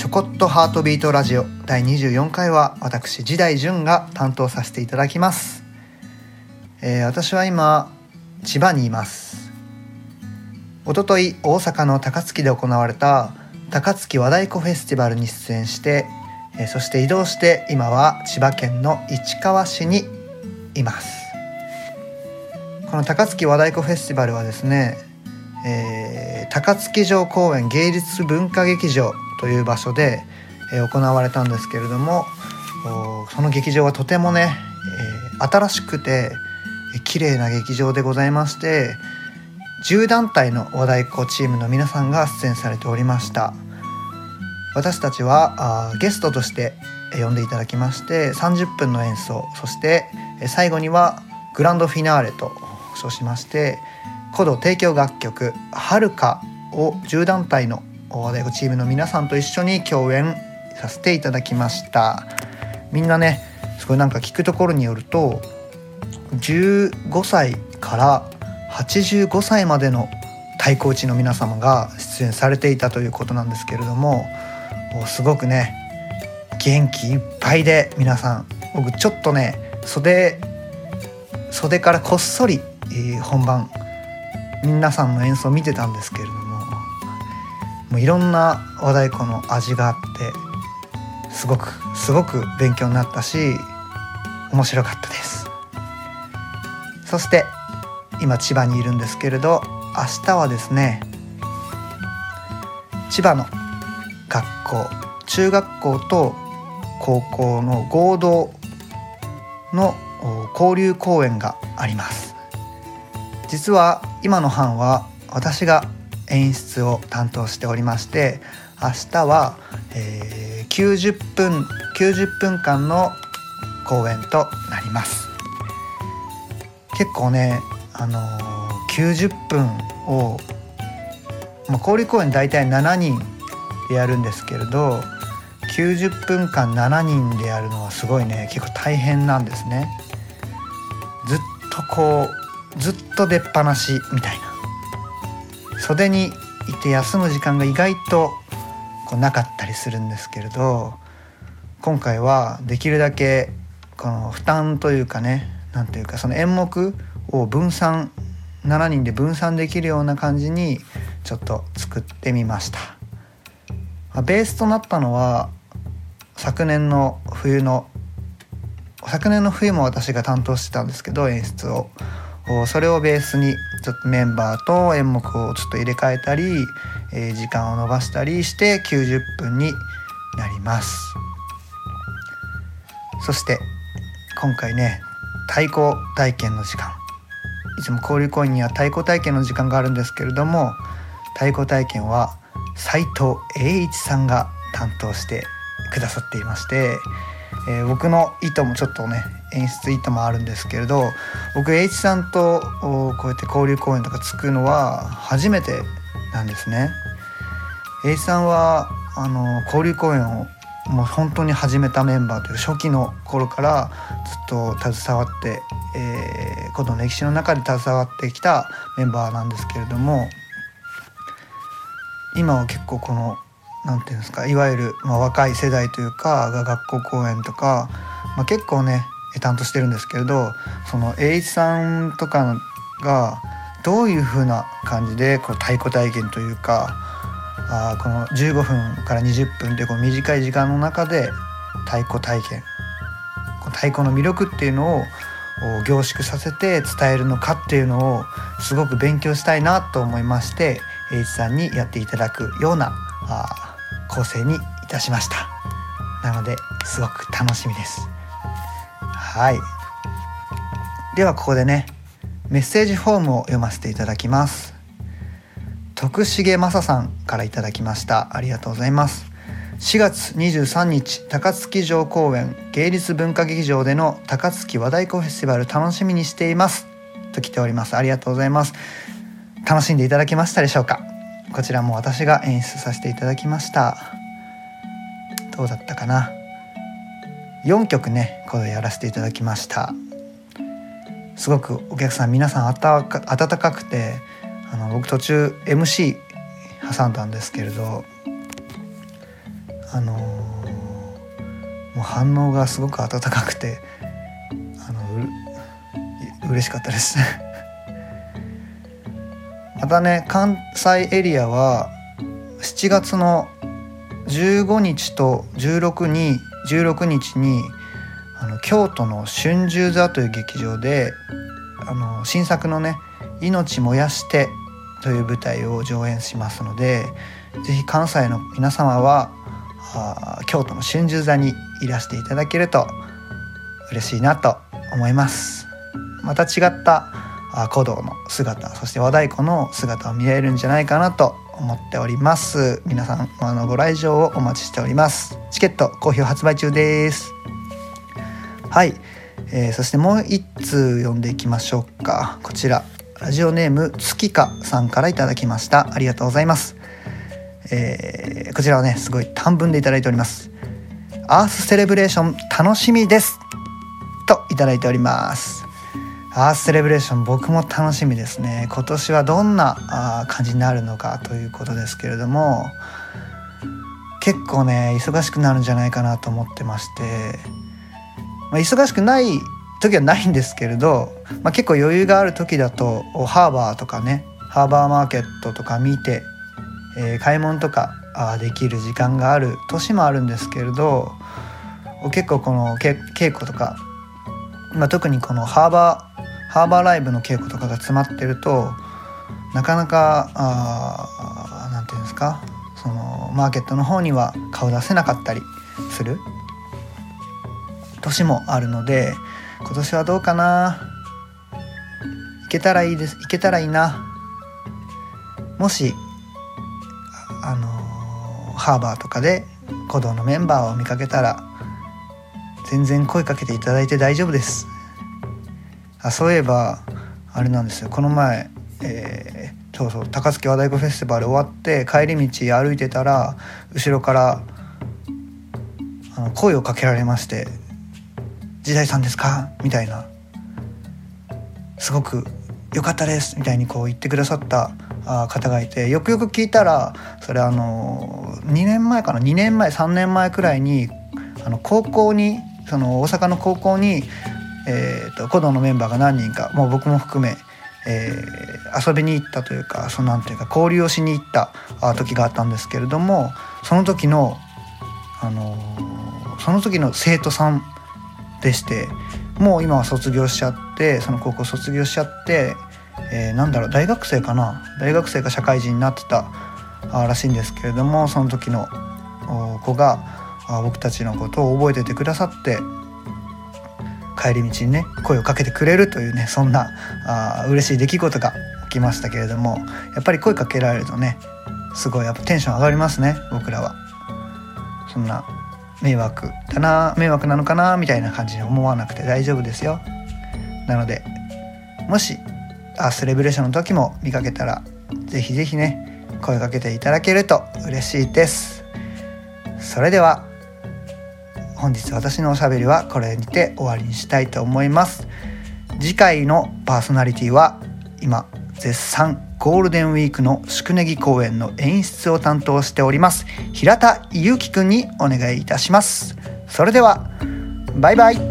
ちょこっとハートビートラジオ第24回は私時代淳が担当させていただきます、えー、私は今千葉にいます。おととい大阪の高槻で行われた高槻和太鼓フェスティバルに出演して、えー、そして移動して今は千葉県の市川市にいます。この高槻和太鼓フェスティバルはですね、えー、高槻城公園芸術文化劇場という場所で、え行われたんですけれどもその劇場はとてもね、え新しくて綺麗な劇場でございまして10団体の和太鼓チームの皆さんが出演されておりました。私たちはあゲストとして呼んでいただきまして30分の演奏そして最後にはグランドフィナーレと称しまして古道提供楽曲「はるか」を10団体の和太鼓チームの皆さんと一緒に共演させていただきました。みんなねすごいなんか聞くところによると15歳から85歳までの太鼓打ちの皆様が出演されていたということなんですけれどもすごくね元気いっぱいで皆さん僕ちょっとね袖袖からこっそり、本番皆さんの演奏を見てたんですけれどももういろんな和太鼓の味があってすごくすごく勉強になったし面白かったです。そして今千葉にいるんですけれど明日はですね千葉の学校中学校と高校の合同の交流公演があります。実は今の班は私が演出を担当しておりまして明日は、えー、90分90分間の公演となります。結構ねあのー、90分を、まあ、交流公演大体7人でやるんですけれど90分間7人でやるのはすごいね結構大変なんですね。ずっとこうずっと出っ放しみたいな。袖にいて休む時間が意外とこうなかったりするんですけれど今回はできるだけこの負担というかね何ていうかその演目を分散7人で分散できるような感じにちょっと作ってみました。ベースとなったのは昨年の冬の昨年の冬も私が担当してたんですけど演出をそれをベースにちょっとメンバーと演目をちょっと入れ替えたり、えー、時間を延ばしたりして90分になります。そして今回ね太鼓体験の時間。いつも交流コインには太鼓体験の時間があるんですけれども太鼓体験は斉藤栄一さんが担当してくださっていまして、えー、僕の意図もちょっとね演出意図もあるんですけれど僕栄一さんとこうやって交流公演とかつくのは初めてなんですね。栄一さんはあの交流公演をもう本当に始めたメンバーという初期の頃からずっと携わって、えー、この歴史の中で携わってきたメンバーなんですけれども今は結構この何て言うんですかいわゆる、まあ、若い世代というかが学校公演とか、まあ、結構ね担当してるんですけれどその栄一さんとかがどういう風な感じでこう太鼓体験というかあこの15分から20分というこの短い時間の中で太鼓体験太鼓の魅力っていうのを凝縮させて伝えるのかっていうのをすごく勉強したいなと思いまして栄一さんにやっていただくようなあ構成にいたしました。なのですごく楽しみです。はい。ではここでねメッセージフォームを読ませていただきます。徳重正さんからいただきました。ありがとうございます。4月23日高槻城公園芸術文化劇場での高槻和太鼓フェスティバル楽しみにしています。と来ております。ありがとうございます。楽しんでいただけましたでしょうか？こちらも私が演出させていただきました。どうだったかな？4曲ねこれやらせていただきました。すごくお客さん皆さん温かくてあの僕途中 MC 挟んだんですけれどあのー、もう反応がすごく温かくてあのう嬉しかったです。またね関西エリアは7月の15日と16に16日にあの京都の春秋座という劇場であの新作のね「命燃やして」という舞台を上演しますので是非関西の皆様はあ京都の春秋座にいらしていただけると嬉しいなと思います。また違った古道の姿そして和太鼓の姿を見られるんじゃないかなと思っております。皆さんあのご来場をお待ちしております。チケット好評発売中です。はい、えー、そしてもう一通読んでいきましょうか。こちら。ラジオネーム月香さんからいただきました。ありがとうございます。えー、こちらはねすごい短文でいただいております。アースセレブレーション楽しみです。といただいております。アースセレブレーション僕も楽しみですね。今年はどんな感じになるのかということですけれども結構ね忙しくなるんじゃないかなと思ってまして、まあ、忙しくない時はないんですけれど、まあ、結構余裕がある時だとハーバーとかねハーバーマーケットとか見て、えー、買い物とかあできる時間がある年もあるんですけれど結構この稽古とか、まあ、特にこのハーバーハーバーライブの稽古とかが詰まってるとなかなか何て言うんですかそのマーケットの方には顔出せなかったりする。年もあるので今年はどうかな。行けたらいいです行けたらいいな。もしあのハーバーとかで鼓動のメンバーを見かけたら全然声かけていただいて大丈夫です。あそういえばあれなんですよ。この前、えー、そうそう高槻和太鼓フェスティバル終わって帰り道歩いてたら後ろからあの声をかけられまして「時代さんですか?」みたいな。すごく「よかったです」みたいにこう言ってくださった方がいてよくよく聞いたらそれあの2年前かな？2年前3年前くらいにあの高校にその大阪の高校にえーと、鼓動のメンバーが何人かもう僕も含め、えー、遊びに行ったというかそのなんていうか交流をしに行った時があったんですけれどもその時の、あのー、その時の生徒さんでしてもう今は卒業しちゃってその高校卒業しちゃって、えー、なんだろう大学生かな大学生か社会人になってたらしいんですけれどもその時の子が僕たちのことを覚えててくださって帰り道にね声をかけてくれるというねそんなあ嬉しい出来事が起きましたけれどもやっぱり声かけられるとねすごいやっぱテンション上がりますね僕らは。そんな迷惑だな迷惑なのかなみたいな感じに思わなくて大丈夫ですよ。なのでもしアースレベレーションの時も見かけたら是非是非ね声かけていただけると嬉しいです。それでは本日私のおしゃべりはこれにて終わりにしたいと思います。次回のパーソナリティは今絶賛ゴールデンウィークの宿根木公演の演出を担当しております。平田祐樹くんにお願いいたします。それではバイバイ。